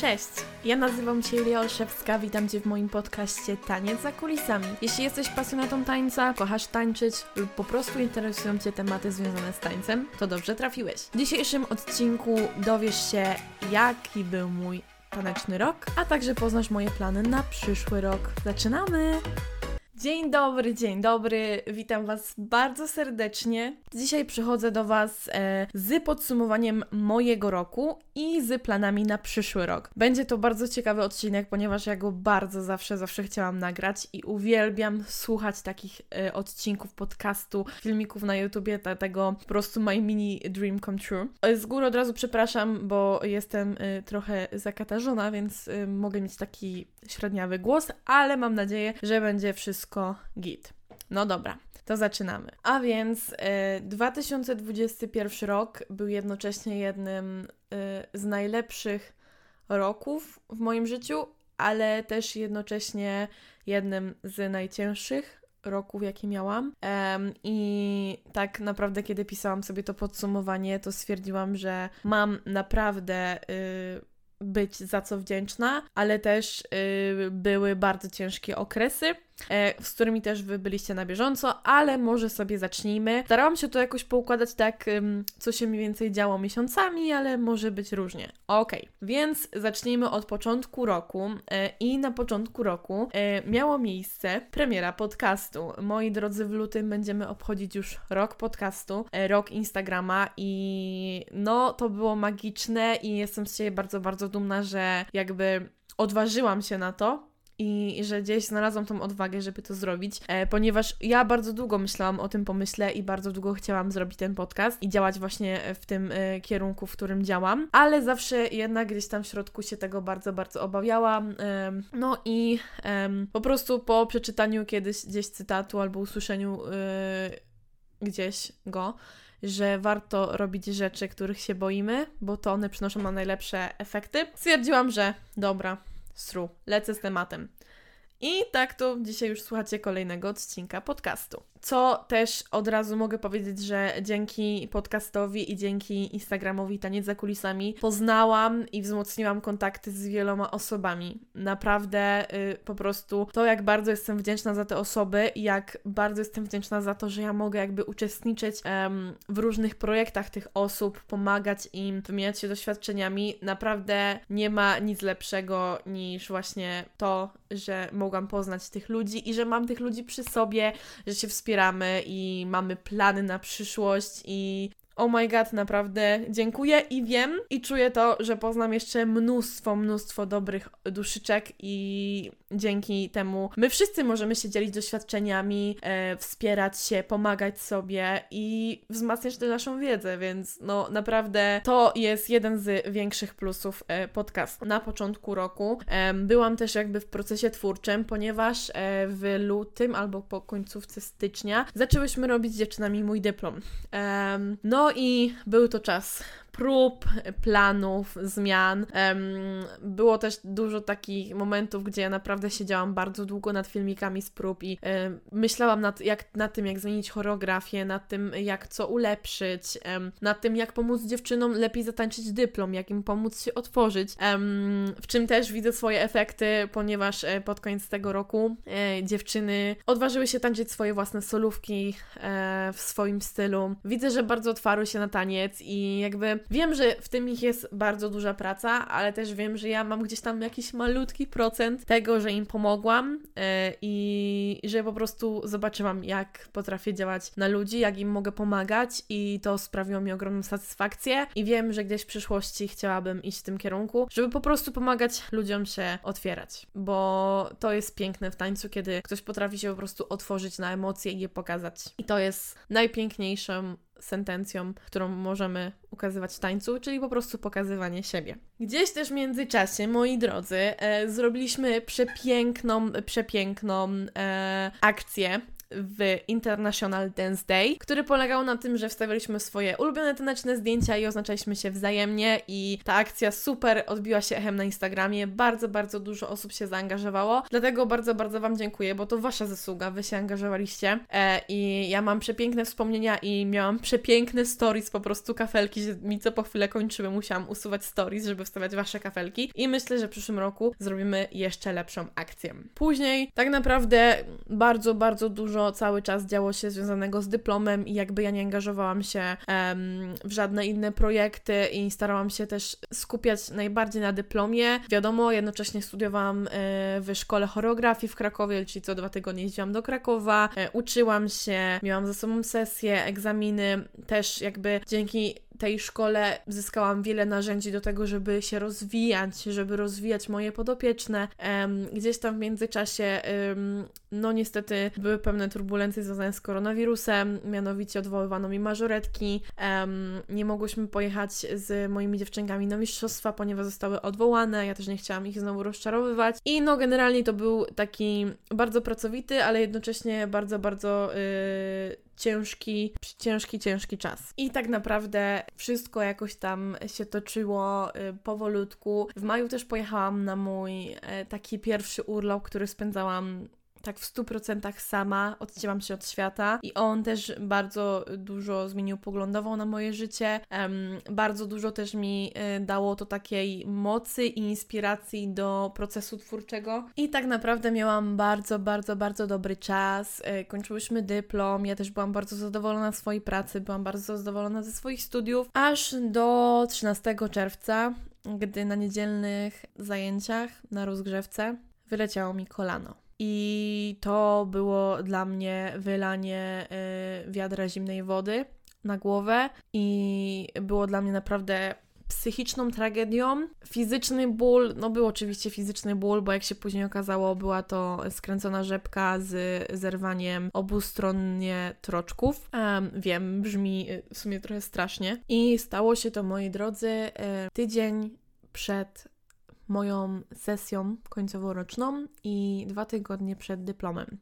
Cześć! Ja nazywam się Julia Olszewska, witam Cię w moim podcaście Taniec za kulisami. Jeśli jesteś pasjonatą tańca, kochasz tańczyć lub po prostu interesują Cię tematy związane z tańcem, to dobrze trafiłeś. W dzisiejszym odcinku dowiesz się, jaki był mój taneczny rok, a także poznasz moje plany na przyszły rok. Zaczynamy! Dzień dobry, dzień dobry, witam Was bardzo serdecznie. Dzisiaj przychodzę do Was e, z podsumowaniem mojego roku i z planami na przyszły rok. Będzie to bardzo ciekawy odcinek, ponieważ ja go bardzo zawsze, zawsze chciałam nagrać i uwielbiam słuchać takich e, odcinków podcastu, filmików na YouTubie, tego po prostu my mini dream come true. E, z góry od razu przepraszam, bo jestem e, trochę zakatarzona, więc e, mogę mieć taki średniawy głos, ale mam nadzieję, że będzie wszystko git. No dobra, to zaczynamy. A więc e, 2021 rok był jednocześnie jednym e, z najlepszych roków w moim życiu, ale też jednocześnie jednym z najcięższych roków, jakie miałam. I tak naprawdę, kiedy pisałam sobie to podsumowanie, to stwierdziłam, że mam naprawdę. Y, być za co wdzięczna, ale też y, były bardzo ciężkie okresy. E, z którymi też Wy byliście na bieżąco, ale może sobie zacznijmy. Starałam się to jakoś poukładać tak, co się mniej więcej działo miesiącami, ale może być różnie. Ok, więc zacznijmy od początku roku e, i na początku roku e, miało miejsce premiera podcastu. Moi drodzy, w lutym będziemy obchodzić już rok podcastu, rok Instagrama i no to było magiczne i jestem z siebie bardzo, bardzo dumna, że jakby odważyłam się na to, i że gdzieś znalazłam tą odwagę, żeby to zrobić, e, ponieważ ja bardzo długo myślałam o tym pomyśle i bardzo długo chciałam zrobić ten podcast i działać właśnie w tym e, kierunku, w którym działam, ale zawsze jednak gdzieś tam w środku się tego bardzo, bardzo obawiałam. E, no i po prostu po przeczytaniu kiedyś gdzieś cytatu albo usłyszeniu e, gdzieś go, że warto robić rzeczy, których się boimy, bo to one przynoszą nam najlepsze efekty. Stwierdziłam, że dobra, Stru, lecę z tematem. I tak to dzisiaj już słuchacie kolejnego odcinka podcastu. Co też od razu mogę powiedzieć, że dzięki podcastowi i dzięki Instagramowi Taniec za kulisami poznałam i wzmocniłam kontakty z wieloma osobami. Naprawdę y, po prostu to, jak bardzo jestem wdzięczna za te osoby jak bardzo jestem wdzięczna za to, że ja mogę jakby uczestniczyć em, w różnych projektach tych osób, pomagać im, wymieniać się doświadczeniami. Naprawdę nie ma nic lepszego niż właśnie to, że mogłam poznać tych ludzi i że mam tych ludzi przy sobie, że się wspieram i mamy plany na przyszłość i Oh my god, naprawdę dziękuję i wiem i czuję to, że poznam jeszcze mnóstwo, mnóstwo dobrych duszyczek i dzięki temu my wszyscy możemy się dzielić doświadczeniami, e, wspierać się, pomagać sobie i wzmacniać też naszą wiedzę, więc no naprawdę to jest jeden z większych plusów e, podcastu. Na początku roku e, byłam też jakby w procesie twórczym, ponieważ e, w lutym albo po końcówce stycznia zaczęłyśmy robić z dziewczynami mój dyplom. no i był to czas prób, planów, zmian. Było też dużo takich momentów, gdzie ja naprawdę siedziałam bardzo długo nad filmikami z prób i myślałam nad, jak, nad tym, jak zmienić choreografię, nad tym, jak co ulepszyć, nad tym, jak pomóc dziewczynom lepiej zatańczyć dyplom, jak im pomóc się otworzyć, w czym też widzę swoje efekty, ponieważ e, pod koniec tego roku e, dziewczyny odważyły się tańczyć swoje własne solówki e, w swoim stylu. Widzę, że bardzo otwarły się na taniec i jakby Wiem, że w tym ich jest bardzo duża praca, ale też wiem, że ja mam gdzieś tam jakiś malutki procent tego, że im pomogłam yy, i że po prostu zobaczyłam, jak potrafię działać na ludzi, jak im mogę pomagać i to sprawiło mi ogromną satysfakcję i wiem, że gdzieś w przyszłości chciałabym iść w tym kierunku, żeby po prostu pomagać ludziom się otwierać, bo to jest piękne w tańcu, kiedy ktoś potrafi się po prostu otworzyć na emocje i je pokazać. I to jest najpiękniejszą sentencją, którą możemy ukazywać w tańcu, czyli po prostu pokazywanie siebie. Gdzieś też w międzyczasie, moi drodzy, e, zrobiliśmy przepiękną, przepiękną e, akcję w International Dance Day, który polegał na tym, że wstawialiśmy swoje ulubione taneczne zdjęcia i oznaczaliśmy się wzajemnie i ta akcja super odbiła się echem na Instagramie. Bardzo, bardzo dużo osób się zaangażowało, dlatego bardzo, bardzo Wam dziękuję, bo to Wasza zasługa, Wy się angażowaliście e, i ja mam przepiękne wspomnienia i miałam przepiękne stories, po prostu kafelki, że mi co po chwilę kończyły, musiałam usuwać stories, żeby wstawiać Wasze kafelki i myślę, że w przyszłym roku zrobimy jeszcze lepszą akcję. Później tak naprawdę bardzo, bardzo dużo cały czas działo się związanego z dyplomem i jakby ja nie angażowałam się w żadne inne projekty i starałam się też skupiać najbardziej na dyplomie. Wiadomo, jednocześnie studiowałam e, w szkole choreografii w Krakowie, czyli co dwa tygodnie jeździłam do Krakowa, e, uczyłam się, miałam za sobą sesje, egzaminy, też jakby dzięki tej szkole zyskałam wiele narzędzi do tego, żeby się rozwijać, żeby rozwijać moje podopieczne. Gdzieś tam w międzyczasie, no niestety, były pewne turbulencje związane z koronawirusem, mianowicie odwoływano mi mażoretki. Nie mogłyśmy pojechać z moimi dziewczynkami na mistrzostwa, ponieważ zostały odwołane. Ja też nie chciałam ich znowu rozczarowywać. I no, generalnie to był taki bardzo pracowity, ale jednocześnie bardzo, bardzo. Yy, ciężki, ciężki, ciężki czas. I tak naprawdę wszystko jakoś tam się toczyło y, powolutku. W maju też pojechałam na mój y, taki pierwszy urlop, który spędzałam tak w 100% sama, odcięłam się od świata i on też bardzo dużo zmienił poglądowo na moje życie. Bardzo dużo też mi y, dało to takiej mocy i inspiracji do procesu twórczego. I tak naprawdę miałam bardzo, bardzo, bardzo dobry czas. Y, kończyłyśmy dyplom, ja też byłam bardzo zadowolona z swojej pracy, byłam bardzo zadowolona ze swoich studiów, aż do 13 czerwca, gdy na niedzielnych zajęciach na rozgrzewce wyleciało mi kolano. I to było dla mnie wylanie y, wiadra zimnej wody na głowę i było dla mnie naprawdę psychiczną tragedią. Fizyczny ból, no był oczywiście fizyczny ból, bo jak się później okazało, była to skręcona rzepka z zerwaniem obustronnie troczków. Um, wiem, brzmi y, w sumie trochę strasznie. I stało się to, moi drodzy, y, tydzień przed moją sesją końcoworoczną i dwa tygodnie przed dyplomem.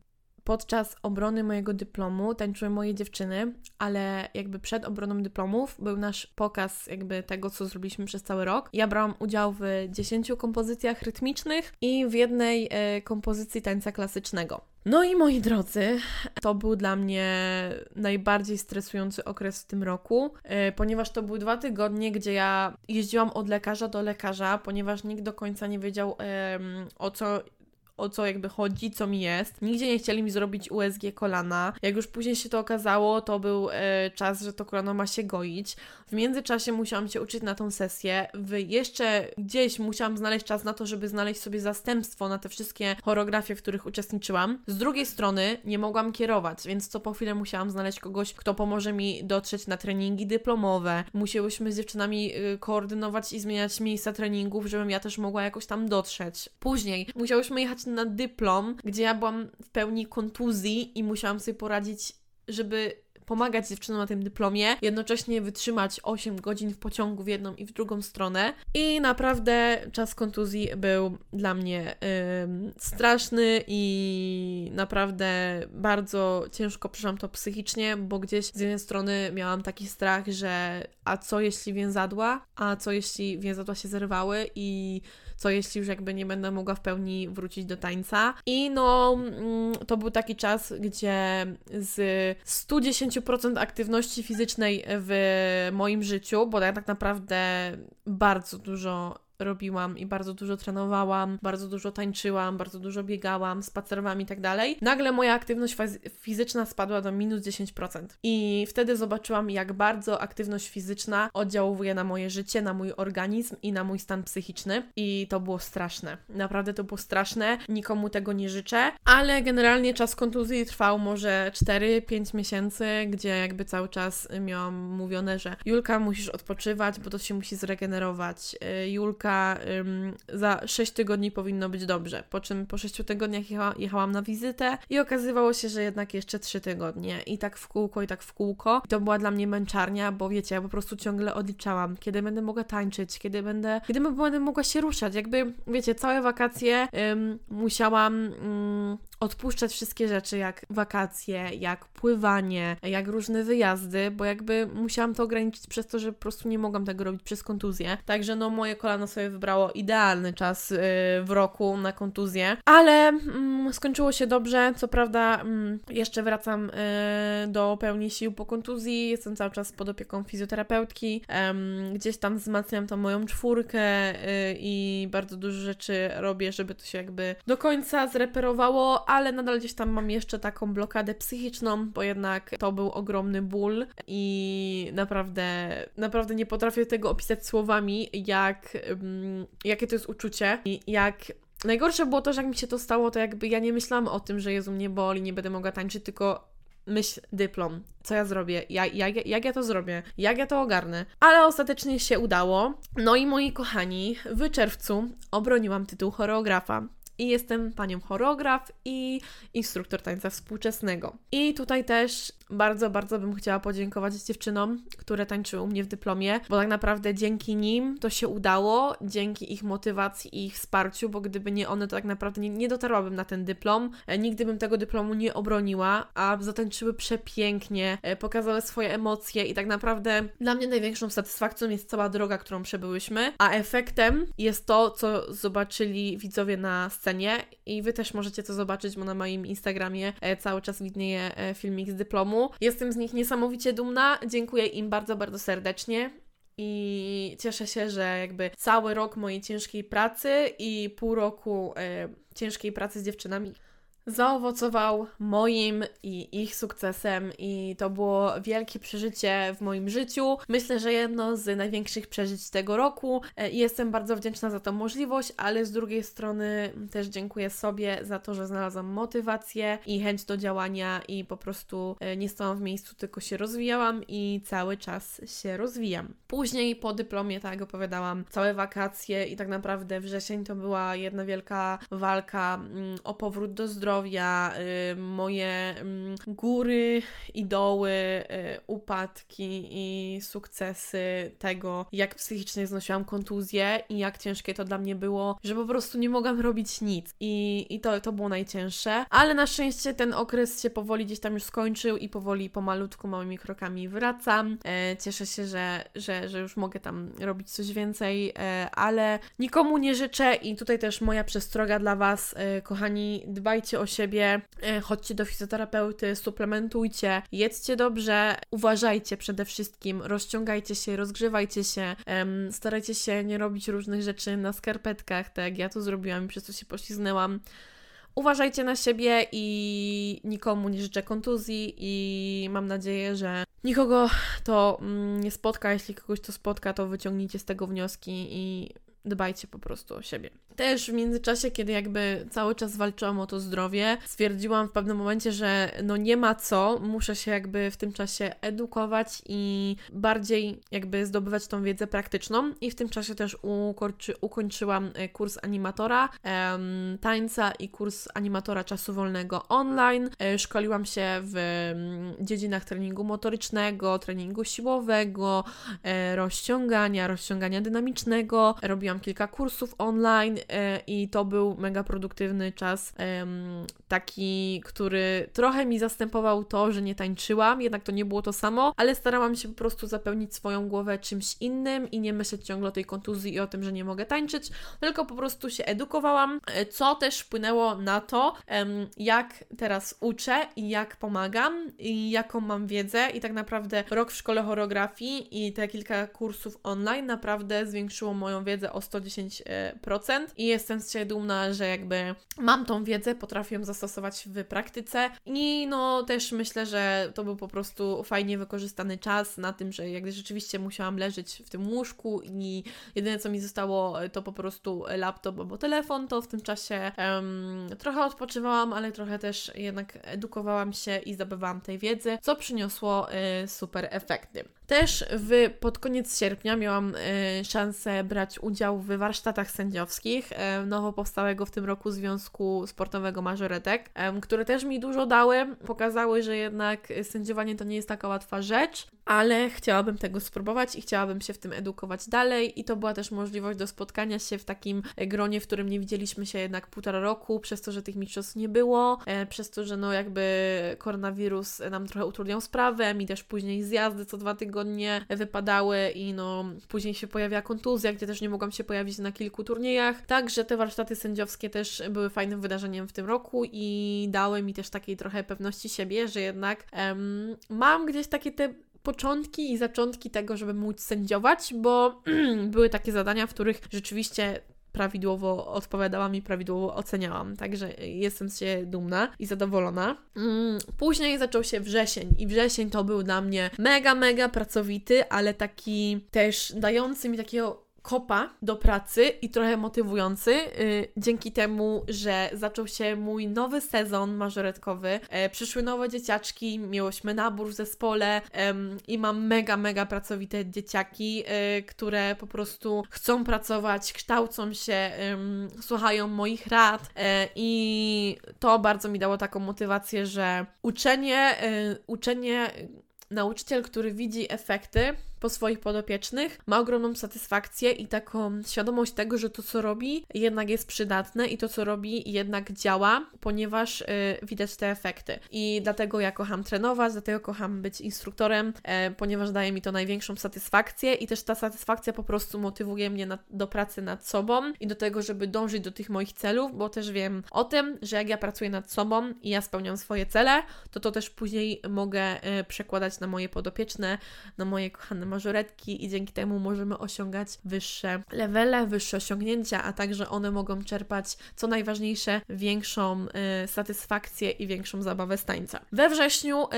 Podczas obrony mojego dyplomu tańczyły moje dziewczyny, ale jakby przed obroną dyplomów był nasz pokaz jakby tego, co zrobiliśmy przez cały rok. Ja brałam udział w 10 kompozycjach rytmicznych i w jednej e, kompozycji tańca klasycznego. No i moi drodzy, to był dla mnie najbardziej stresujący okres w tym roku, yy, ponieważ to były dwa tygodnie, gdzie ja jeździłam od lekarza do lekarza, ponieważ nikt do końca nie wiedział o co o co jakby chodzi, co mi jest. Nigdzie nie chcieli mi zrobić USG kolana. Jak już później się to okazało, to był e, czas, że to kolano ma się goić. W międzyczasie musiałam się uczyć na tą sesję. Jeszcze gdzieś musiałam znaleźć czas na to, żeby znaleźć sobie zastępstwo na te wszystkie choreografie, w których uczestniczyłam. Z drugiej strony nie mogłam kierować, więc co po chwilę musiałam znaleźć kogoś, kto pomoże mi dotrzeć na treningi dyplomowe. Musiałyśmy z dziewczynami y, koordynować i zmieniać miejsca treningów, żebym ja też mogła jakoś tam dotrzeć. Później musiałyśmy jechać na dyplom, gdzie ja byłam w pełni kontuzji i musiałam sobie poradzić, żeby pomagać dziewczynom na tym dyplomie, jednocześnie wytrzymać 8 godzin w pociągu w jedną i w drugą stronę. I naprawdę czas kontuzji był dla mnie yy, straszny i naprawdę bardzo ciężko przeszłam to psychicznie, bo gdzieś z jednej strony miałam taki strach, że a co jeśli więzadła, a co jeśli więzadła się zerwały i co jeśli już jakby nie będę mogła w pełni wrócić do tańca. I no, mm, to był taki czas, gdzie z 110% aktywności fizycznej w moim życiu, bo ja tak naprawdę bardzo dużo robiłam i bardzo dużo trenowałam, bardzo dużo tańczyłam, bardzo dużo biegałam, spacerowałam i tak dalej, nagle moja aktywność fizyczna spadła do minus 10%. I wtedy zobaczyłam, jak bardzo aktywność fizyczna oddziałuje na moje życie, na mój organizm i na mój stan psychiczny. I to było straszne. Naprawdę to było straszne. Nikomu tego nie życzę, ale generalnie czas kontuzji trwał może 4-5 miesięcy, gdzie jakby cały czas miałam mówione, że Julka musisz odpoczywać, bo to się musi zregenerować. Y, Ym, za 6 tygodni powinno być dobrze. Po czym po 6 tygodniach jecha, jechałam na wizytę i okazywało się, że jednak jeszcze 3 tygodnie. I tak w kółko, i tak w kółko. I to była dla mnie męczarnia, bo wiecie, ja po prostu ciągle odliczałam, kiedy będę mogła tańczyć, kiedy będę, kiedy będę mogła się ruszać. Jakby, wiecie, całe wakacje ym, musiałam ym, odpuszczać wszystkie rzeczy, jak wakacje, jak pływanie, jak różne wyjazdy, bo jakby musiałam to ograniczyć przez to, że po prostu nie mogłam tego robić przez kontuzję. Także no moje kolano sobie wybrało idealny czas yy, w roku na kontuzję, ale mm, skończyło się dobrze. Co prawda mm, jeszcze wracam yy, do pełni sił po kontuzji, jestem cały czas pod opieką fizjoterapeutki, yy, gdzieś tam wzmacniam tą moją czwórkę yy, i bardzo dużo rzeczy robię, żeby to się jakby do końca zreperowało, ale nadal gdzieś tam mam jeszcze taką blokadę psychiczną, bo jednak to był ogromny ból i naprawdę, naprawdę nie potrafię tego opisać słowami, jak, jakie to jest uczucie i jak Najgorsze było to, że jak mi się to stało, to jakby ja nie myślałam o tym, że Jezu mnie boli, nie będę mogła tańczyć, tylko myśl dyplom, co ja zrobię, jak, jak, jak ja to zrobię, jak ja to ogarnę. Ale ostatecznie się udało. No i moi kochani, w czerwcu obroniłam tytuł choreografa i jestem panią choreograf i instruktor tańca współczesnego. I tutaj też bardzo, bardzo bym chciała podziękować dziewczynom, które tańczyły u mnie w dyplomie, bo tak naprawdę dzięki nim to się udało, dzięki ich motywacji i ich wsparciu, bo gdyby nie one, to tak naprawdę nie, nie dotarłabym na ten dyplom, e, nigdy bym tego dyplomu nie obroniła, a zatańczyły przepięknie, e, pokazały swoje emocje i tak naprawdę dla mnie największą satysfakcją jest cała droga, którą przebyłyśmy, a efektem jest to, co zobaczyli widzowie na scenie i Wy też możecie to zobaczyć, bo na moim Instagramie e, cały czas widnieje filmik z dyplomu, Jestem z nich niesamowicie dumna. Dziękuję im bardzo, bardzo serdecznie. I cieszę się, że jakby cały rok mojej ciężkiej pracy i pół roku y, ciężkiej pracy z dziewczynami zaowocował moim i ich sukcesem i to było wielkie przeżycie w moim życiu. Myślę, że jedno z największych przeżyć tego roku. E, jestem bardzo wdzięczna za tą możliwość, ale z drugiej strony też dziękuję sobie za to, że znalazłam motywację i chęć do działania i po prostu e, nie stałam w miejscu, tylko się rozwijałam i cały czas się rozwijam. Później po dyplomie, tak jak opowiadałam, całe wakacje i tak naprawdę wrzesień to była jedna wielka walka mm, o powrót do zdrowia zdrowia, y, moje mm, góry i doły, y, upadki i sukcesy tego, jak psychicznie znosiłam kontuzję i jak ciężkie to dla mnie było, że po prostu nie mogłam robić nic. I, i to, to było najcięższe. Ale na szczęście ten okres się powoli gdzieś tam już skończył i powoli, pomalutku, małymi krokami wracam. E, cieszę się, że, że, że już mogę tam robić coś więcej, e, ale nikomu nie życzę i tutaj też moja przestroga dla Was, e, kochani, dbajcie o siebie, e, chodźcie do fizjoterapeuty, suplementujcie, jedzcie dobrze, uważajcie przede wszystkim, rozciągajcie się, rozgrzewajcie się, starajcie się nie robić różnych rzeczy na skarpetkach, tak jak ja to zrobiłam i przez to się poślizgnęłam. Uważajcie na siebie i nikomu nie życzę kontuzji i mam nadzieję, że nikogo to mm, nie spotka. Jeśli kogoś to spotka, to wyciągnijcie z tego wnioski i dbajcie po prostu o siebie. Też w międzyczasie, kiedy jakby cały czas walczyłam o to zdrowie, stwierdziłam w pewnym momencie, że no nie ma co, muszę się jakby w tym czasie edukować i bardziej jakby zdobywać tą wiedzę praktyczną i w tym czasie też ukończy, ukończyłam e, kurs animatora em, tańca i kurs animatora czasu wolnego online. E, szkoliłam się w mm, dziedzinach treningu motorycznego, treningu siłowego, e, rozciągania, rozciągania dynamicznego. Robiłam kilka kursów online i to był mega produktywny czas, taki, który trochę mi zastępował to, że nie tańczyłam, jednak to nie było to samo, ale starałam się po prostu zapełnić swoją głowę czymś innym i nie myśleć ciągle o tej kontuzji i o tym, że nie mogę tańczyć, tylko po prostu się edukowałam, e, co też wpłynęło na to, jak teraz uczę i jak pomagam i jaką mam wiedzę i tak naprawdę rok w szkole choreografii i te kilka kursów online naprawdę zwiększyło moją wiedzę o 110% i jestem z siebie dumna, że jakby mam tą wiedzę, potrafię ją zastosować w praktyce i no też myślę, że to był po prostu fajnie wykorzystany czas na tym, że jak rzeczywiście musiałam leżeć w tym łóżku i jedyne co mi zostało to po prostu laptop albo telefon, to w tym czasie um, trochę odpoczywałam, ale trochę też jednak edukowałam się i zdobywałam tej wiedzy, co przyniosło y, super efekty. Też w, pod koniec sierpnia miałam y, szansę brać udział w warsztatach sędziowskich y, nowo powstałego w tym roku Związku Sportowego Mażoretek, y, które też mi dużo dały, pokazały, że jednak sędziowanie to nie jest taka łatwa rzecz, ale chciałabym tego spróbować i chciałabym się w tym edukować dalej. I to była też możliwość do spotkania się w takim gronie, w którym nie widzieliśmy się jednak półtora roku, przez to, że tych mistrzostw nie było, e, przez to, że no jakby koronawirus nam trochę utrudniał sprawę, mi też później zjazdy co dwa tygodnie wypadały i no później się pojawiła kontuzja, gdzie też nie mogłam się pojawić na kilku turniejach, także te warsztaty sędziowskie też były fajnym wydarzeniem w tym roku i dały mi też takiej trochę pewności siebie, że jednak um, mam gdzieś takie te początki i zaczątki tego, żeby móc sędziować, bo były takie zadania, w których rzeczywiście prawidłowo odpowiadałam i prawidłowo oceniałam. Także jestem z dumna i zadowolona. Mm, później zaczął się wrzesień i wrzesień to był dla mnie mega, mega pracowity, ale taki też dający mi takiego kopa do pracy i trochę motywujący, yy, dzięki temu, że zaczął się mój nowy sezon mażoretkowy. E, przyszły nowe dzieciaczki, miałyśmy nabór w zespole i mam mega, mega pracowite dzieciaki, yy, które po prostu chcą pracować, kształcą się, słuchają moich rad e, i to bardzo mi dało taką motywację, że uczenie, y, uczenie nauczyciel, który widzi efekty, po swoich podopiecznych, ma ogromną satysfakcję i taką świadomość tego, że to, co robi, jednak jest przydatne i to, co robi, jednak działa, ponieważ y, widać te efekty. I dlatego ja kocham trenować, dlatego kocham być instruktorem, y, ponieważ daje mi to największą satysfakcję i też ta satysfakcja po prostu motywuje mnie na, do pracy nad sobą i do tego, żeby dążyć do tych moich celów, bo też wiem o tym, że jak ja pracuję nad sobą i ja spełniam swoje cele, to to też później mogę y, przekładać na moje podopieczne, na moje kochane mażoretki i dzięki temu możemy osiągać wyższe levele, wyższe osiągnięcia, a także one mogą czerpać, co najważniejsze, większą y, satysfakcję i większą zabawę z tańca. We wrześniu y,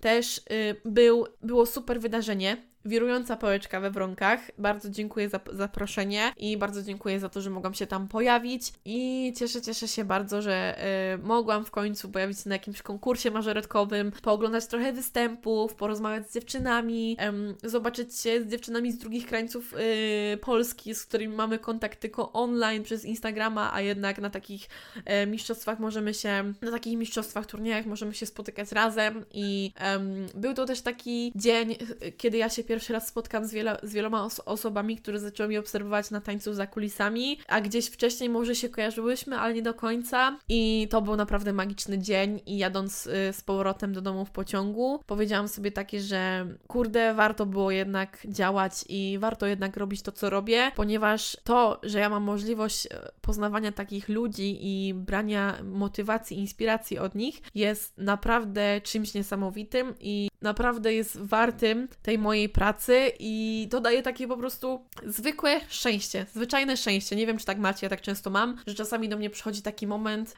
też y, był, było super wydarzenie, wirująca pałeczka we wronkach. Bardzo dziękuję za zaproszenie i bardzo dziękuję za to, że mogłam się tam pojawić i cieszę, cieszę się bardzo, że y, mogłam w końcu pojawić się na jakimś konkursie mażoretkowym, pooglądać trochę występów, porozmawiać z dziewczynami, zobaczyć się z dziewczynami z drugich krańców y, Polski, z którymi mamy kontakt tylko online przez Instagrama, a jednak na takich e, mistrzostwach możemy się, na takich mistrzostwach, turniejach możemy się spotykać razem i był to też taki dzień, kiedy ja się pierwszy pierwszy raz spotkam z, wiele, z wieloma os osobami, które zaczęły mi obserwować na tańcu za kulisami, a gdzieś wcześniej może się kojarzyłyśmy, ale nie do końca. I to był naprawdę magiczny dzień i jadąc y, z powrotem do domu w pociągu, powiedziałam sobie takie, że kurde, warto było jednak działać i warto jednak robić to, co robię, ponieważ to, że ja mam możliwość y, poznawania takich ludzi i brania motywacji, inspiracji od nich jest naprawdę czymś niesamowitym i naprawdę jest wartym tej mojej pracy i to daje takie po prostu zwykłe szczęście, zwyczajne szczęście. Nie wiem, czy tak macie, ja tak często mam, że czasami do mnie przychodzi taki moment,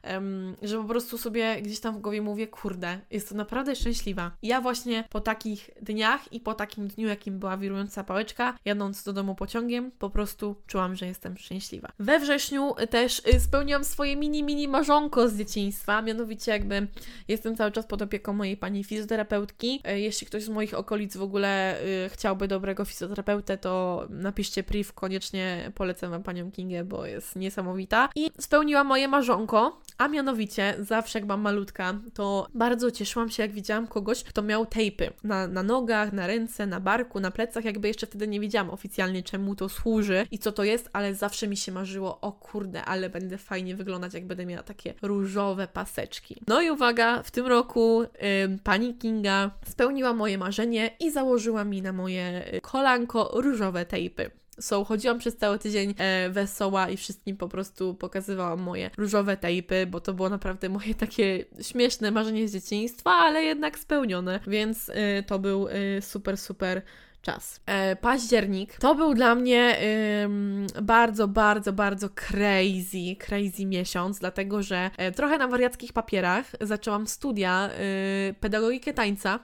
że po prostu sobie gdzieś tam w głowie mówię, kurde, jest to naprawdę szczęśliwa. Ja właśnie po takich dniach i po takim dniu, jakim była wirująca pałeczka, jadąc do domu pociągiem, po prostu czułam, że jestem szczęśliwa. We wrześniu też y, spełniłam swoje mini, mini marzonko z dzieciństwa, mianowicie jakby jestem cały czas pod opieką mojej pani fizjoterapeutki. Y, jeśli ktoś z moich okolic w ogóle y, chciałby dobrego fizjoterapeutę, to napiszcie priv, koniecznie polecam Wam Panią Kingę, bo jest niesamowita. I spełniła moje marzonko, a mianowicie zawsze jak mam malutka, to bardzo cieszyłam się, jak widziałam kogoś, kto miał tejpy na, na nogach, na ręce, na barku, na plecach, jakby jeszcze wtedy nie wiedziałam oficjalnie, czemu to służy i co to jest, ale zawsze mi się marzyło, o kurde, ale będę fajnie wyglądać, jak będę miała takie różowe paseczki. No i uwaga, w tym roku pani Kinga spełniła moje marzenie i założyła mi na moje y, kolanko różowe tejpy. So, chodziłam przez cały tydzień e, wesoła i wszystkim po prostu pokazywałam moje różowe tejpy, bo to było naprawdę moje takie śmieszne marzenie z dzieciństwa, ale jednak spełnione, więc e, to był e, super, super czas. E, październik to był dla mnie bardzo, bardzo, bardzo crazy, crazy miesiąc, dlatego że e, trochę na wariackich papierach zaczęłam studia pedagogikę tańca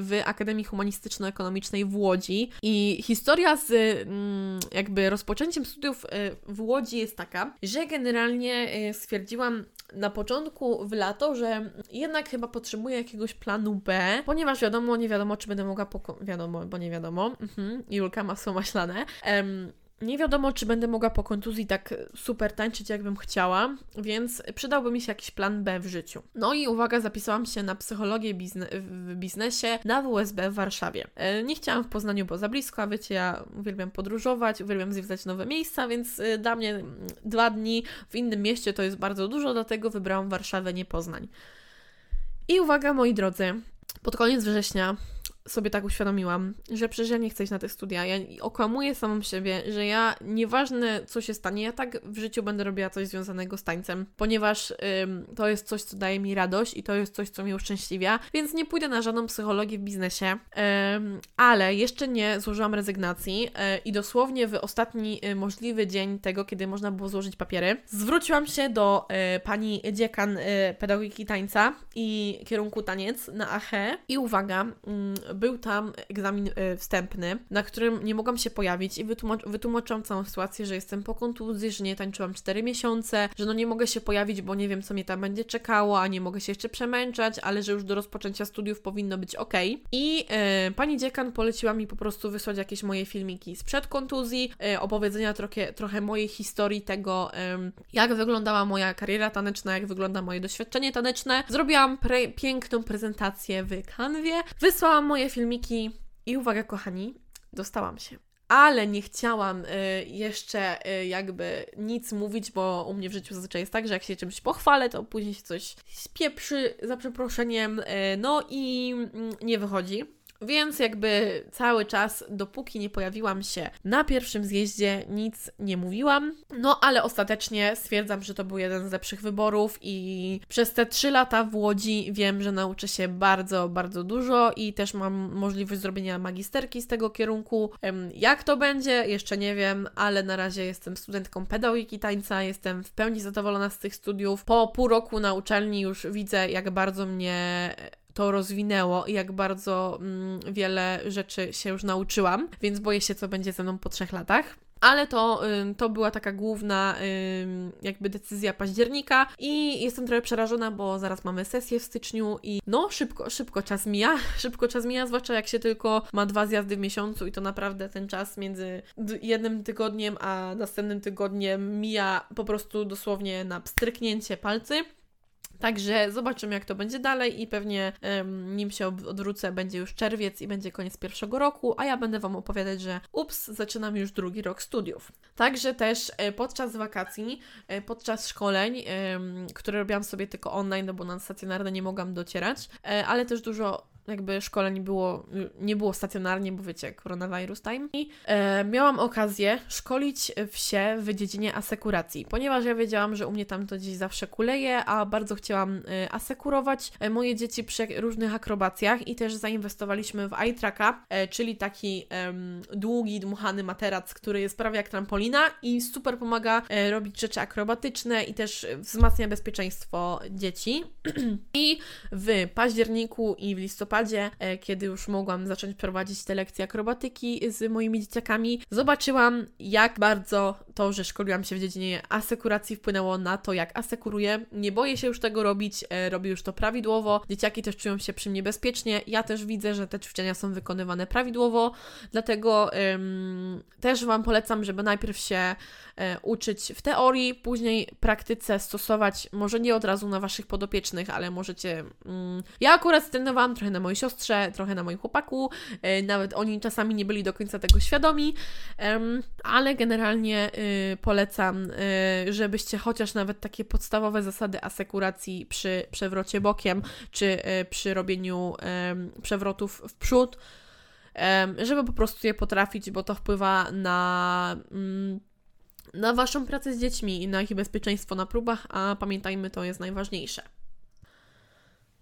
w Akademii Humanistyczno-Ekonomicznej w Łodzi. I historia z mm, jakby rozpoczęciem studiów y, w Łodzi jest taka, że generalnie y, stwierdziłam na początku w lato, że jednak chyba potrzebuję jakiegoś planu B, ponieważ wiadomo, nie wiadomo, czy będę mogła poko- wiadomo, bo nie wiadomo, mhm. Julka masło maślane. Um, Nie wiadomo, czy będę mogła po kontuzji tak super tańczyć, jakbym chciała, więc przydałby mi się jakiś plan B w życiu. No i uwaga, zapisałam się na psychologię bizne w biznesie na WSB w Warszawie. E, nie chciałam w Poznaniu, bo za blisko, a wiecie, ja uwielbiam podróżować, uwielbiam zwiedzać nowe miejsca, więc e, dla mnie dwa dni w innym mieście to jest bardzo dużo, dlatego wybrałam Warszawę, nie Poznań. I uwaga, moi drodzy, pod koniec września sobie tak uświadomiłam, że przecież ja nie chcę iść na te studia. Ja okłamuję samą siebie, że ja nieważne co się stanie, ja tak w życiu będę robiła coś związanego z tańcem, ponieważ ym, to jest coś, co daje mi radość i to jest coś, co mnie uszczęśliwia, więc nie pójdę na żadną psychologię w biznesie. Ym, ale jeszcze nie złożyłam rezygnacji yy, i dosłownie w ostatni yy, możliwy dzień tego, kiedy można było złożyć papiery, zwróciłam się do yy, pani dziekan y, pedagogiki tańca i kierunku taniec na AHE i uwaga, był tam egzamin y, wstępny, na którym nie mogłam się pojawić i wytłumacz wytłumaczyłam całą sytuację, że jestem po kontuzji, że nie tańczyłam 4 miesiące, że no nie mogę się pojawić, bo nie wiem, co mnie tam będzie czekało, a nie mogę się jeszcze przemęczać, ale że już do rozpoczęcia studiów powinno być ok. I y, pani dziekan poleciła mi po prostu wysłać jakieś moje filmiki sprzed kontuzji, y, opowiedzenia trochę, trochę mojej historii tego, jak wyglądała moja kariera taneczna, jak wygląda moje doświadczenie taneczne. Zrobiłam pre piękną prezentację w kanwie, wysłałam moje filmiki i uwaga, kochani, dostałam się. Ale nie chciałam y, jeszcze y, jakby nic mówić, bo u mnie w życiu zazwyczaj jest tak, że jak się czymś pochwalę, to później się coś spieprzy za przeproszeniem, y, no i mm, nie wychodzi. Więc jakby cały czas, dopóki nie pojawiłam się na pierwszym zjeździe, nic nie mówiłam. No ale ostatecznie stwierdzam, że to był jeden z lepszych wyborów i przez te trzy lata w Łodzi wiem, że nauczę się bardzo, bardzo dużo i też mam możliwość zrobienia magisterki z tego kierunku. Jak to będzie? Jeszcze nie wiem, ale na razie jestem studentką pedagogiki tańca, jestem w pełni zadowolona z tych studiów. Po pół roku na uczelni już widzę, jak bardzo mnie to rozwinęło i jak bardzo mm, wiele rzeczy się już nauczyłam, więc boję się, co będzie ze mną po trzech latach. Ale to, to była taka główna jakby decyzja października i jestem trochę przerażona, bo zaraz mamy sesję w styczniu i no szybko, szybko czas mija, szybko czas mija, zwłaszcza jak się tylko ma dwa zjazdy w miesiącu i to naprawdę ten czas między jednym tygodniem a następnym tygodniem mija po prostu dosłownie na pstryknięcie palcy. Także zobaczymy, jak to będzie dalej i pewnie nim się odwrócę, będzie już czerwiec i będzie koniec pierwszego roku, a ja będę Wam opowiadać, że ups, zaczynam już drugi rok studiów. Także też e, podczas wakacji, e, podczas szkoleń, które robiłam sobie tylko online, no bo na stacjonarne nie mogłam docierać, e, ale też dużo jakby szkoleń było, nie było stacjonarnie, bo wiecie, koronawirus time. I e, miałam okazję szkolić się w dziedzinie asekuracji, ponieważ ja wiedziałam, że u mnie tam to gdzieś zawsze kuleje, a bardzo chciałam e, asekurować e, moje dzieci przy różnych akrobacjach i też zainwestowaliśmy w iTracka, e, czyli taki długi, dmuchany materac, który jest prawie jak trampolina i super pomaga e, robić rzeczy akrobatyczne i też wzmacnia bezpieczeństwo dzieci. I w październiku i w listopadzie listopadzie, e, kiedy już mogłam zacząć prowadzić te lekcje akrobatyki z moimi dzieciakami, zobaczyłam, jak bardzo to, że szkoliłam się w dziedzinie asekuracji wpłynęło na to, jak asekuruję. Nie boję się już tego robić, e, robię już to prawidłowo. Dzieciaki też czują się przy mnie bezpiecznie. Ja też widzę, że te ćwiczenia są wykonywane prawidłowo, dlatego ym, też Wam polecam, żeby najpierw się e, uczyć w teorii, później praktyce stosować, może nie od razu na Waszych podopiecznych, ale możecie. Ym, ja akurat trenowałam trochę na mojej siostrze, trochę na moim chłopaku, e, nawet oni czasami nie byli do końca tego świadomi, ale generalnie y, polecam, y, żebyście chociaż nawet takie podstawowe zasady asekuracji przy przewrocie bokiem, czy y, przy robieniu przewrotów w przód, żeby po prostu je potrafić, bo to wpływa na mm, na Waszą pracę z dziećmi i na ich bezpieczeństwo na próbach, a pamiętajmy, to jest najważniejsze.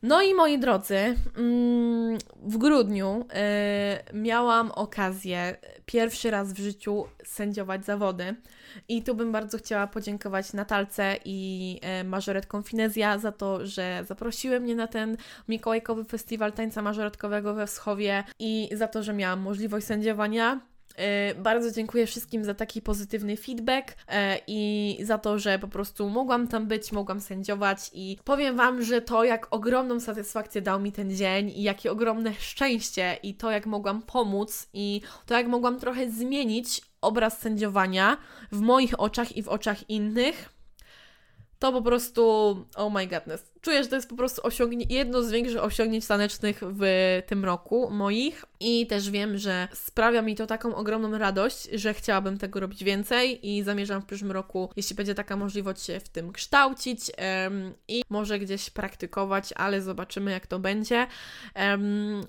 No i moi drodzy, mm, w grudniu y, miałam okazję pierwszy raz w życiu sędziować zawody. I tu bym bardzo chciała podziękować Natalce i y, mażoretkom Finezja za to, że zaprosiły mnie na ten Mikołajkowy Festiwal Tańca Mażoretkowego we Wschowie i za to, że miałam możliwość sędziowania bardzo dziękuję wszystkim za taki pozytywny feedback e, i za to, że po prostu mogłam tam być, mogłam sędziować i powiem Wam, że to jak ogromną satysfakcję dał mi ten dzień i jakie ogromne szczęście i to jak mogłam pomóc i to jak mogłam trochę zmienić obraz sędziowania w moich oczach i w oczach innych to po prostu, oh my godness. Czuję, że to jest po prostu jedno z większych osiągnięć tanecznych w tym roku moich i też wiem, że sprawia mi to taką ogromną radość, że chciałabym tego robić więcej i zamierzam w przyszłym roku, jeśli będzie taka możliwość, się w tym kształcić um, i może gdzieś praktykować, ale zobaczymy jak to będzie. Um,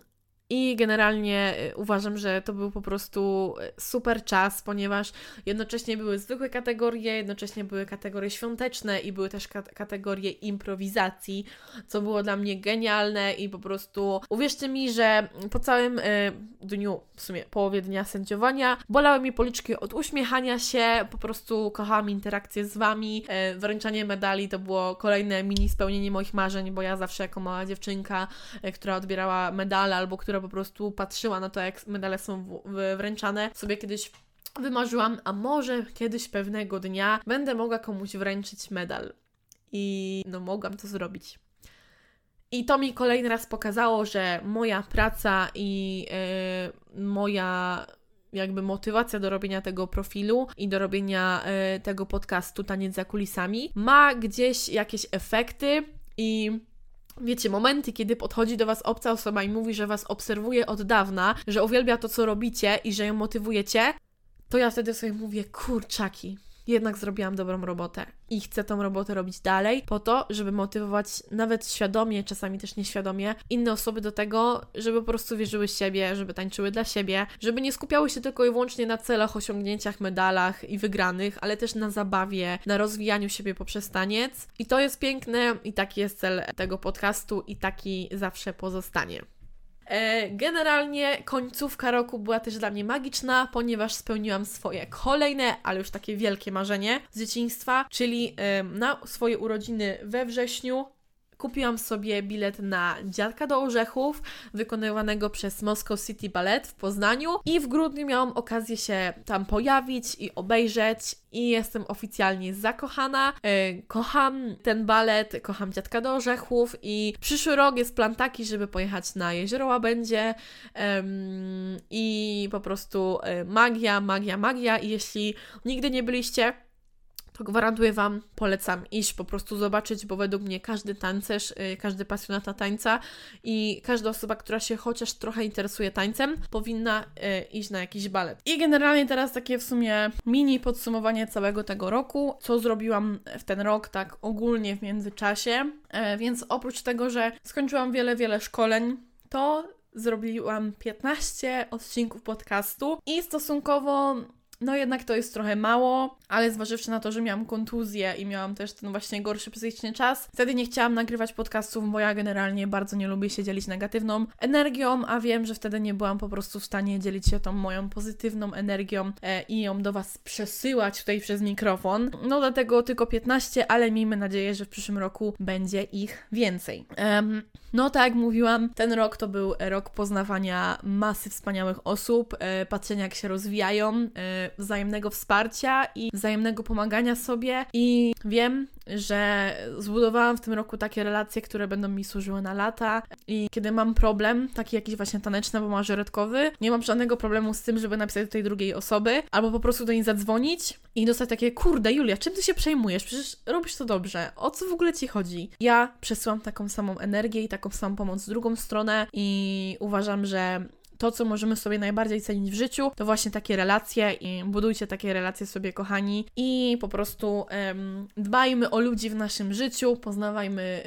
i generalnie y, uważam, że to był po prostu y, super czas, ponieważ jednocześnie były zwykłe kategorie, jednocześnie były kategorie świąteczne i były też kategorie improwizacji, co było dla mnie genialne i po prostu uwierzcie mi, że po całym y, dniu, w sumie połowie dnia sędziowania, bolały mi policzki od uśmiechania się, po prostu kochałam interakcję z Wami, wręczanie medali to było kolejne mini spełnienie moich marzeń, bo ja zawsze jako mała dziewczynka, która odbierała medale albo która która po prostu patrzyła na to, jak medale są wręczane, sobie kiedyś wymarzyłam, a może kiedyś pewnego dnia będę mogła komuś wręczyć medal. I no mogłam to zrobić. I to mi kolejny raz pokazało, że moja praca i yy, moja jakby motywacja do robienia tego profilu i do robienia yy, tego podcastu Taniec za kulisami ma gdzieś jakieś efekty i Wiecie, momenty, kiedy podchodzi do Was obca osoba i mówi, że Was obserwuje od dawna, że uwielbia to, co robicie i że ją motywujecie, to ja wtedy sobie mówię, kurczaki, jednak zrobiłam dobrą robotę i chcę tą robotę robić dalej, po to, żeby motywować nawet świadomie, czasami też nieświadomie, inne osoby do tego, żeby po prostu wierzyły w siebie, żeby tańczyły dla siebie, żeby nie skupiały się tylko i wyłącznie na celach, osiągnięciach, medalach i wygranych, ale też na zabawie, na rozwijaniu siebie poprzez taniec. I to jest piękne i taki jest cel tego podcastu i taki zawsze pozostanie. E, generalnie końcówka roku była też dla mnie magiczna, ponieważ spełniłam swoje kolejne, ale już takie wielkie marzenie z dzieciństwa, czyli na swoje urodziny we wrześniu Kupiłam sobie bilet na Dziadka do Orzechów, wykonywanego przez Moscow City Ballet w Poznaniu i w grudniu miałam okazję się tam pojawić i obejrzeć i jestem oficjalnie zakochana. E, kocham ten balet, kocham Dziadka do Orzechów i przyszły rok jest plan taki, żeby pojechać na Jezioro Łabędzie i po prostu e, magia, magia, magia i jeśli nigdy nie byliście to gwarantuję Wam, polecam iść po prostu zobaczyć, bo według mnie każdy tancerz, y, każdy pasjonata tańca i każda osoba, która się chociaż trochę interesuje tańcem, powinna y, iść na jakiś balet. I generalnie teraz takie w sumie mini podsumowanie całego tego roku, co zrobiłam w ten rok tak ogólnie w międzyczasie. E, więc oprócz tego, że skończyłam wiele, wiele szkoleń, to zrobiłam 15 odcinków podcastu i stosunkowo no jednak to jest trochę mało, ale zważywszy na to, że miałam kontuzję i miałam też ten właśnie gorszy psychiczny czas, wtedy nie chciałam nagrywać podcastów, bo ja generalnie bardzo nie lubię się dzielić negatywną energią, a wiem, że wtedy nie byłam po prostu w stanie dzielić się tą moją pozytywną energią e, i ją do Was przesyłać tutaj przez mikrofon. No dlatego tylko 15, ale miejmy nadzieję, że w przyszłym roku będzie ich więcej. No tak jak mówiłam, ten rok to był rok poznawania masy wspaniałych osób, e, patrzenia jak się rozwijają, e, wzajemnego wsparcia i wzajemnego pomagania sobie i wiem, że zbudowałam w tym roku takie relacje, które będą mi służyły na lata i kiedy mam problem, taki jakiś właśnie taneczny albo mażoretkowy, nie mam żadnego problemu z tym, żeby napisać do tej drugiej osoby albo po prostu do niej zadzwonić i dostać takie, kurde Julia, czym ty się przejmujesz? Przecież robisz to dobrze. O co w ogóle ci chodzi? Ja przesyłam taką samą energię i taką samą pomoc w drugą stronę i uważam, że to, co możemy sobie najbardziej cenić w życiu, to właśnie takie relacje i budujcie takie relacje sobie, kochani, i po prostu um, dbajmy o ludzi w naszym życiu, poznawajmy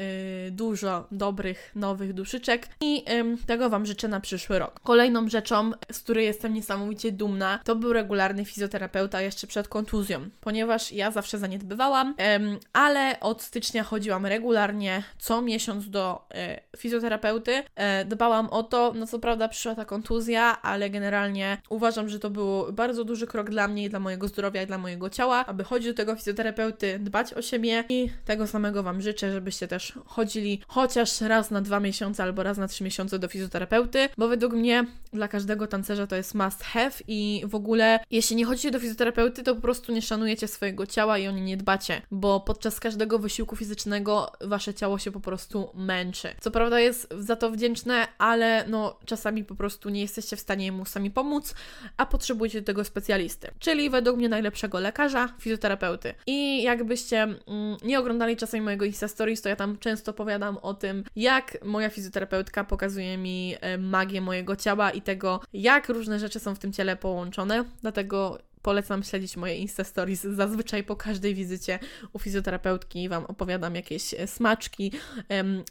y, dużo dobrych, nowych duszyczek i tego Wam życzę na przyszły rok. Kolejną rzeczą, z której jestem niesamowicie dumna, to był regularny fizjoterapeuta jeszcze przed kontuzją, ponieważ ja zawsze zaniedbywałam, um, ale od stycznia chodziłam regularnie, co miesiąc do y, fizjoterapeuty. Y, dbałam o to, no co prawda przyszła ta kontuzja, kontuzja, ale generalnie uważam, że to był bardzo duży krok dla mnie i dla mojego zdrowia i dla mojego ciała, aby chodzić do tego fizjoterapeuty, dbać o siebie i tego samego Wam życzę, żebyście też chodzili chociaż raz na dwa miesiące albo raz na trzy miesiące do fizjoterapeuty, bo według mnie dla każdego tancerza to jest must have i w ogóle jeśli nie chodzicie do fizjoterapeuty, to po prostu nie szanujecie swojego ciała i o nie nie dbacie, bo podczas każdego wysiłku fizycznego Wasze ciało się po prostu męczy. Co prawda jest za to wdzięczne, ale no czasami po prostu nie jesteście w stanie mu sami pomóc, a potrzebujecie tego specjalisty, czyli według mnie najlepszego lekarza, fizjoterapeuty. I jakbyście mm, nie oglądali czasami mojego Insta Stories, to ja tam często opowiadam o tym, jak moja fizjoterapeutka pokazuje mi e, magię mojego ciała i tego, jak różne rzeczy są w tym ciele połączone. Dlatego Polecam śledzić moje Insta Stories. Zazwyczaj po każdej wizycie u fizjoterapeutki Wam opowiadam jakieś e, smaczki,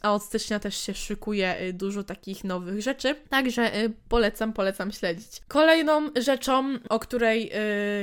a od stycznia też się szykuje e, dużo takich nowych rzeczy. Także e, polecam, polecam śledzić. Kolejną rzeczą, o której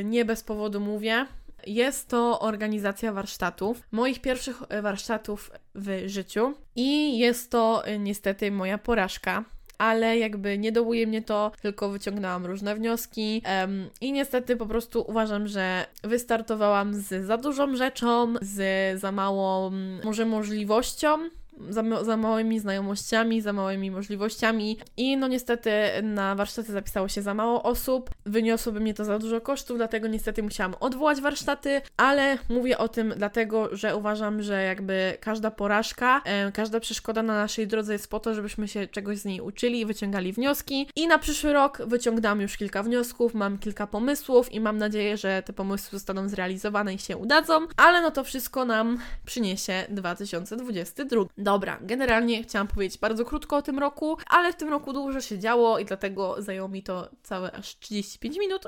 nie bez powodu mówię, jest to organizacja warsztatów, moich pierwszych warsztatów w życiu i jest to niestety moja porażka ale jakby nie dołuje mnie to, tylko wyciągnęłam różne wnioski um, i niestety po prostu uważam, że wystartowałam z za dużą rzeczą, z za małą może możliwością za, za małymi znajomościami, za małymi możliwościami. I no niestety na warsztaty zapisało się za mało osób, wyniosłoby mnie to za dużo kosztów, dlatego niestety musiałam odwołać warsztaty, ale mówię o tym dlatego, że uważam, że jakby każda porażka, e, każda przeszkoda na naszej drodze jest po to, żebyśmy się czegoś z niej uczyli i wyciągali wnioski. I na przyszły rok wyciągam już kilka wniosków, mam kilka pomysłów i mam nadzieję, że te pomysły zostaną zrealizowane i się udadzą, ale no to wszystko nam przyniesie 2022. Dobra, generalnie chciałam powiedzieć bardzo krótko o tym roku, ale w tym roku dużo się działo i dlatego zajęło mi to całe aż 35 minut.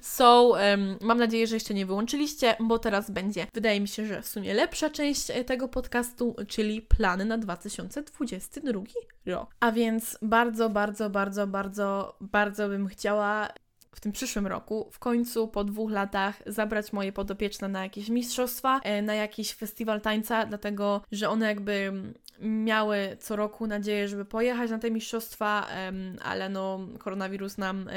So, um, mam nadzieję, że jeszcze nie wyłączyliście, bo teraz będzie, wydaje mi się, że w sumie lepsza część e, tego podcastu, czyli plany na 2022 rok. A więc bardzo, bardzo, bardzo, bardzo, bardzo bym chciała w tym przyszłym roku, w końcu po dwóch latach, zabrać moje podopieczne na jakieś mistrzostwa, e, na jakiś festiwal tańca, dlatego że one jakby miały co roku nadzieję, żeby pojechać na te mistrzostwa, ale no koronawirus nam e,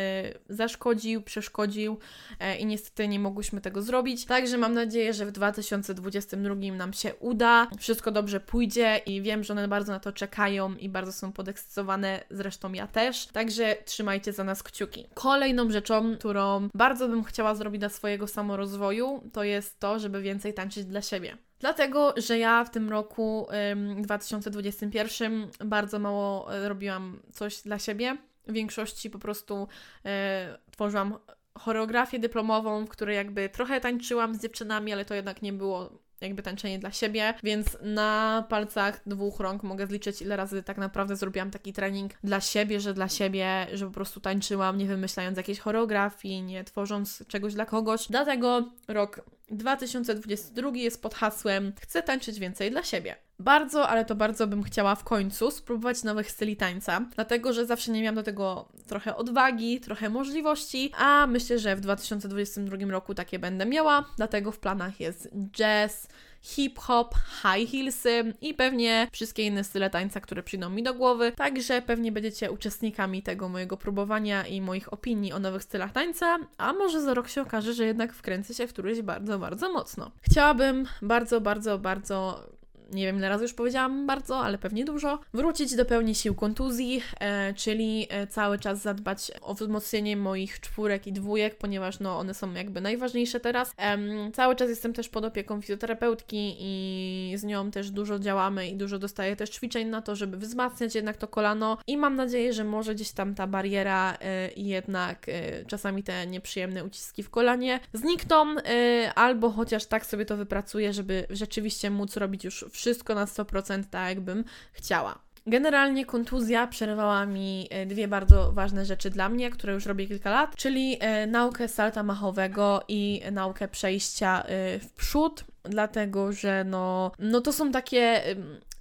zaszkodził, przeszkodził e, i niestety nie mogłyśmy tego zrobić. Także mam nadzieję, że w 2022 nam się uda, wszystko dobrze pójdzie i wiem, że one bardzo na to czekają i bardzo są podekscytowane, zresztą ja też. Także trzymajcie za nas kciuki. Kolejną rzeczą, którą bardzo bym chciała zrobić dla swojego samorozwoju, to jest to, żeby więcej tańczyć dla siebie. Dlatego, że ja w tym roku ym, 2021 bardzo mało e, robiłam coś dla siebie. W większości po prostu e, tworzyłam choreografię dyplomową, w której jakby trochę tańczyłam z dziewczynami, ale to jednak nie było jakby tańczenie dla siebie, więc na palcach dwóch rąk mogę zliczyć, ile razy tak naprawdę zrobiłam taki trening dla siebie, że dla siebie, że po prostu tańczyłam, nie wymyślając jakiejś choreografii, nie tworząc czegoś dla kogoś. Dlatego rok 2022 jest pod hasłem Chcę tańczyć więcej dla siebie. Bardzo, ale to bardzo bym chciała w końcu spróbować nowych styli tańca, dlatego że zawsze nie miałam do tego trochę odwagi, trochę możliwości, a myślę, że w 2022 roku takie będę miała, dlatego w planach jest jazz, hip-hop, high heelsy i pewnie wszystkie inne style tańca, które przyjdą mi do głowy. Także pewnie będziecie uczestnikami tego mojego próbowania i moich opinii o nowych stylach tańca, a może za rok się okaże, że jednak wkręcę się w któryś bardzo, bardzo mocno. Chciałabym bardzo, bardzo, bardzo nie wiem ile razy już powiedziałam bardzo, ale pewnie dużo, wrócić do pełni sił kontuzji, e, czyli e, cały czas zadbać o wzmocnienie moich czwórek i dwójek, ponieważ no, one są jakby najważniejsze teraz. E, cały czas jestem też pod opieką fizjoterapeutki i z nią też dużo działamy i dużo dostaję też ćwiczeń na to, żeby wzmacniać jednak to kolano i mam nadzieję, że może gdzieś tam ta bariera e, i jednak e, czasami te nieprzyjemne uciski w kolanie znikną, e, albo chociaż tak sobie to wypracuję, żeby rzeczywiście móc robić już wszystko na 100% tak, jakbym chciała. Generalnie kontuzja przerwała mi e, dwie bardzo ważne rzeczy dla mnie, które już robię kilka lat, czyli e, naukę salta machowego i naukę przejścia e, w przód, dlatego że no, no to są takie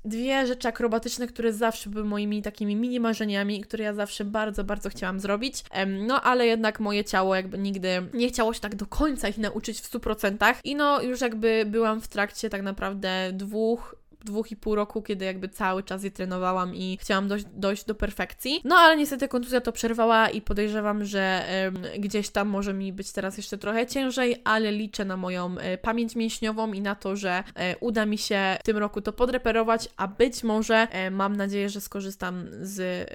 dwie rzeczy akrobatyczne, które zawsze były moimi takimi mini marzeniami, które ja zawsze bardzo, bardzo chciałam zrobić. No ale jednak moje ciało jakby nigdy nie chciało się tak do końca ich nauczyć w 100%. I no już jakby byłam w trakcie tak naprawdę dwóch dwóch i pół roku, kiedy jakby cały czas je trenowałam i chciałam dojść, dojść do perfekcji. No ale niestety kontuzja to przerwała i podejrzewam, że gdzieś tam może mi być teraz jeszcze trochę ciężej, ale liczę na moją e, pamięć mięśniową i na to, że e, uda mi się w tym roku to podreperować, a być może e, mam nadzieję, że skorzystam z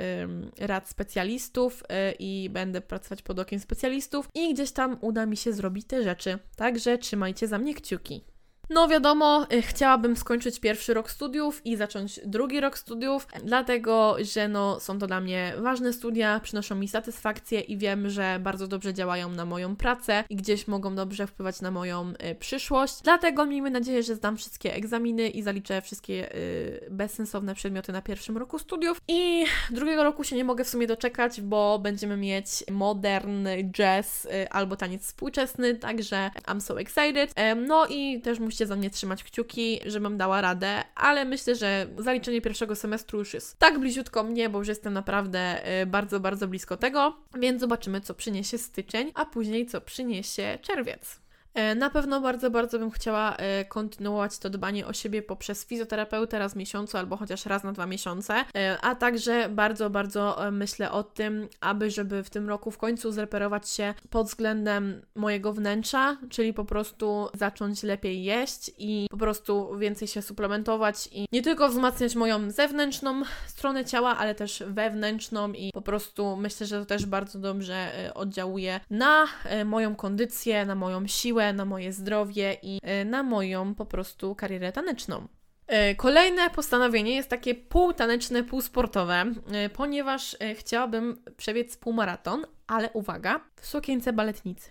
rad specjalistów i będę pracować pod okiem specjalistów i gdzieś tam uda mi się zrobić te rzeczy. Także trzymajcie za mnie kciuki. No wiadomo, y, chciałabym skończyć pierwszy rok studiów i zacząć drugi rok studiów, dlatego że no, są to dla mnie ważne studia, przynoszą mi satysfakcję i wiem, że bardzo dobrze działają na moją pracę i gdzieś mogą dobrze wpływać na moją y, przyszłość. Dlatego miejmy nadzieję, że zdam wszystkie egzaminy i zaliczę wszystkie y, bezsensowne przedmioty na pierwszym roku studiów. I drugiego roku się nie mogę w sumie doczekać, bo będziemy mieć modern, jazz y, albo taniec współczesny, także I'm so excited. no i też musicie musicie za mnie trzymać kciuki, żebym dała radę, ale myślę, że zaliczenie pierwszego semestru już jest tak bliziutko mnie, bo już jestem naprawdę y, bardzo, bardzo blisko tego, więc zobaczymy, co przyniesie styczeń, a później co przyniesie czerwiec. E, na pewno bardzo, bardzo bym chciała e, kontynuować to dbanie o siebie poprzez fizjoterapeutę raz w miesiącu albo chociaż raz na dwa miesiące, e, a także bardzo, bardzo myślę o tym, aby żeby w tym roku w końcu zreperować się pod względem mojego wnętrza, czyli po prostu zacząć lepiej jeść i po prostu więcej się suplementować i nie tylko wzmacniać moją zewnętrzną stronę ciała, ale też wewnętrzną i po prostu myślę, że to też bardzo dobrze oddziałuje na moją kondycję, na moją siłę, siłę, na moje zdrowie i e, na moją po prostu karierę taneczną. E, kolejne postanowienie jest takie półtaneczne, półsportowe, e, ponieważ chciałabym przebiec półmaraton, ale uwaga, w sukience baletnicy.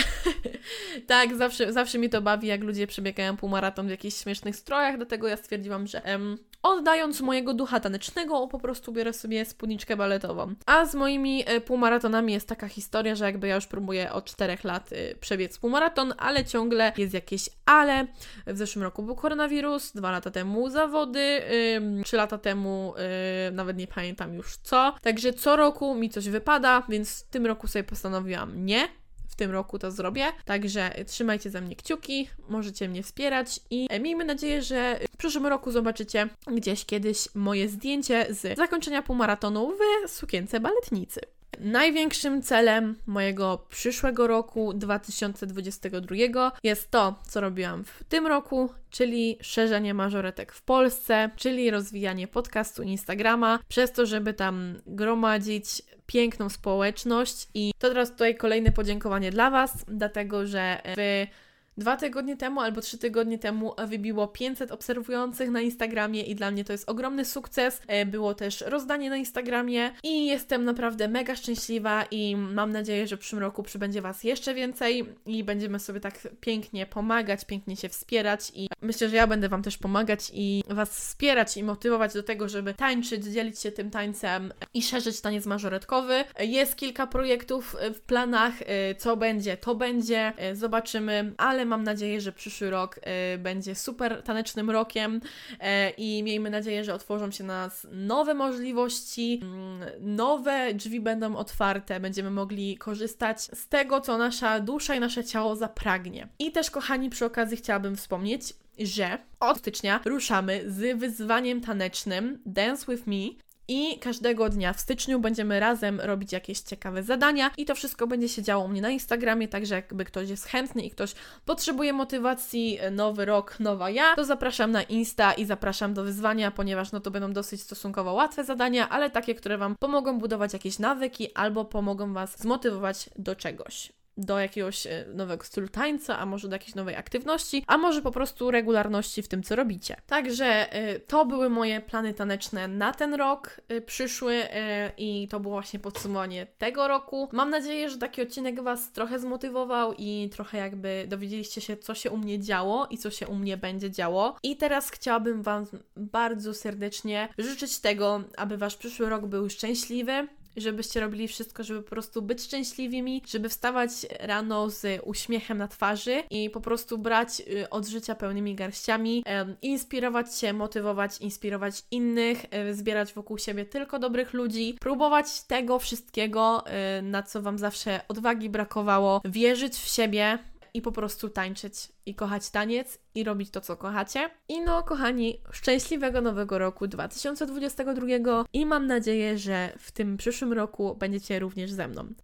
tak, zawsze, zawsze mi to bawi, jak ludzie przebiegają półmaraton w jakichś śmiesznych strojach, dlatego ja stwierdziłam, że em, oddając mojego ducha tanecznego, po prostu biorę sobie spódniczkę baletową. A z moimi e, półmaratonami jest taka historia, że jakby ja już próbuję od 4 lat e, przebiec półmaraton, ale ciągle jest jakieś ale. W zeszłym roku był koronawirus, dwa lata temu zawody, trzy lata temu e, nawet nie pamiętam już co. Także co roku mi coś wypada, więc w tym roku sobie postanowiłam nie, w tym roku to zrobię. Także trzymajcie za mnie kciuki, możecie mnie wspierać i miejmy nadzieję, że w przyszłym roku zobaczycie gdzieś kiedyś moje zdjęcie z zakończenia półmaratonu w sukience baletnicy. Największym celem mojego przyszłego roku 2022 jest to, co robiłam w tym roku, czyli szerzenie mażoretek w Polsce, czyli rozwijanie podcastu Instagrama, przez to, żeby tam gromadzić piękną społeczność. I to teraz tutaj kolejne podziękowanie dla Was, dlatego że Wy Dwa tygodnie temu albo trzy tygodnie temu wybiło 500 obserwujących na Instagramie i dla mnie to jest ogromny sukces. E, było też rozdanie na Instagramie i jestem naprawdę mega szczęśliwa i mam nadzieję, że w przyszłym roku przybędzie Was jeszcze więcej i będziemy sobie tak pięknie pomagać, pięknie się wspierać i myślę, że ja będę Wam też pomagać i Was wspierać i motywować do tego, żeby tańczyć, dzielić się tym tańcem i szerzyć taniec mażoretkowy. Jest kilka projektów w planach, e, co będzie, to będzie, e, zobaczymy, ale ale mam nadzieję, że przyszły rok y, będzie super tanecznym rokiem y, i miejmy nadzieję, że otworzą się na nas nowe możliwości, y, nowe drzwi będą otwarte, będziemy mogli korzystać z tego, co nasza dusza i nasze ciało zapragnie. I też, kochani, przy okazji chciałabym wspomnieć, że od stycznia ruszamy z wyzwaniem tanecznym Dance With Me. I każdego dnia w styczniu będziemy razem robić jakieś ciekawe zadania i to wszystko będzie się działo u mnie na Instagramie, także jakby ktoś jest chętny i ktoś potrzebuje motywacji, e, nowy rok, nowa ja, to zapraszam na Insta i zapraszam do wyzwania, ponieważ no to będą dosyć stosunkowo łatwe zadania, ale takie, które Wam pomogą budować jakieś nawyki albo pomogą Was zmotywować do czegoś do jakiegoś e, nowego stylu tańca, a może do jakiejś nowej aktywności, a może po prostu regularności w tym, co robicie. Także e, to były moje plany taneczne na ten rok e, przyszły i to było właśnie podsumowanie tego roku. Mam nadzieję, że taki odcinek Was trochę zmotywował i trochę jakby dowiedzieliście się, co się u mnie działo i co się u mnie będzie działo. I teraz chciałabym Wam bardzo serdecznie życzyć tego, aby Wasz przyszły rok był szczęśliwy, żebyście robili wszystko, żeby po prostu być szczęśliwymi, żeby wstawać rano z uśmiechem na twarzy i po prostu brać y, od życia pełnymi garściami, inspirować się, motywować, inspirować innych, y, zbierać wokół siebie tylko dobrych ludzi, próbować tego wszystkiego, y, na co Wam zawsze odwagi brakowało, wierzyć w siebie, i po prostu tańczyć i kochać taniec i robić to, co kochacie. I no, kochani, szczęśliwego nowego roku 2022 i mam nadzieję, że w tym przyszłym roku będziecie również ze mną.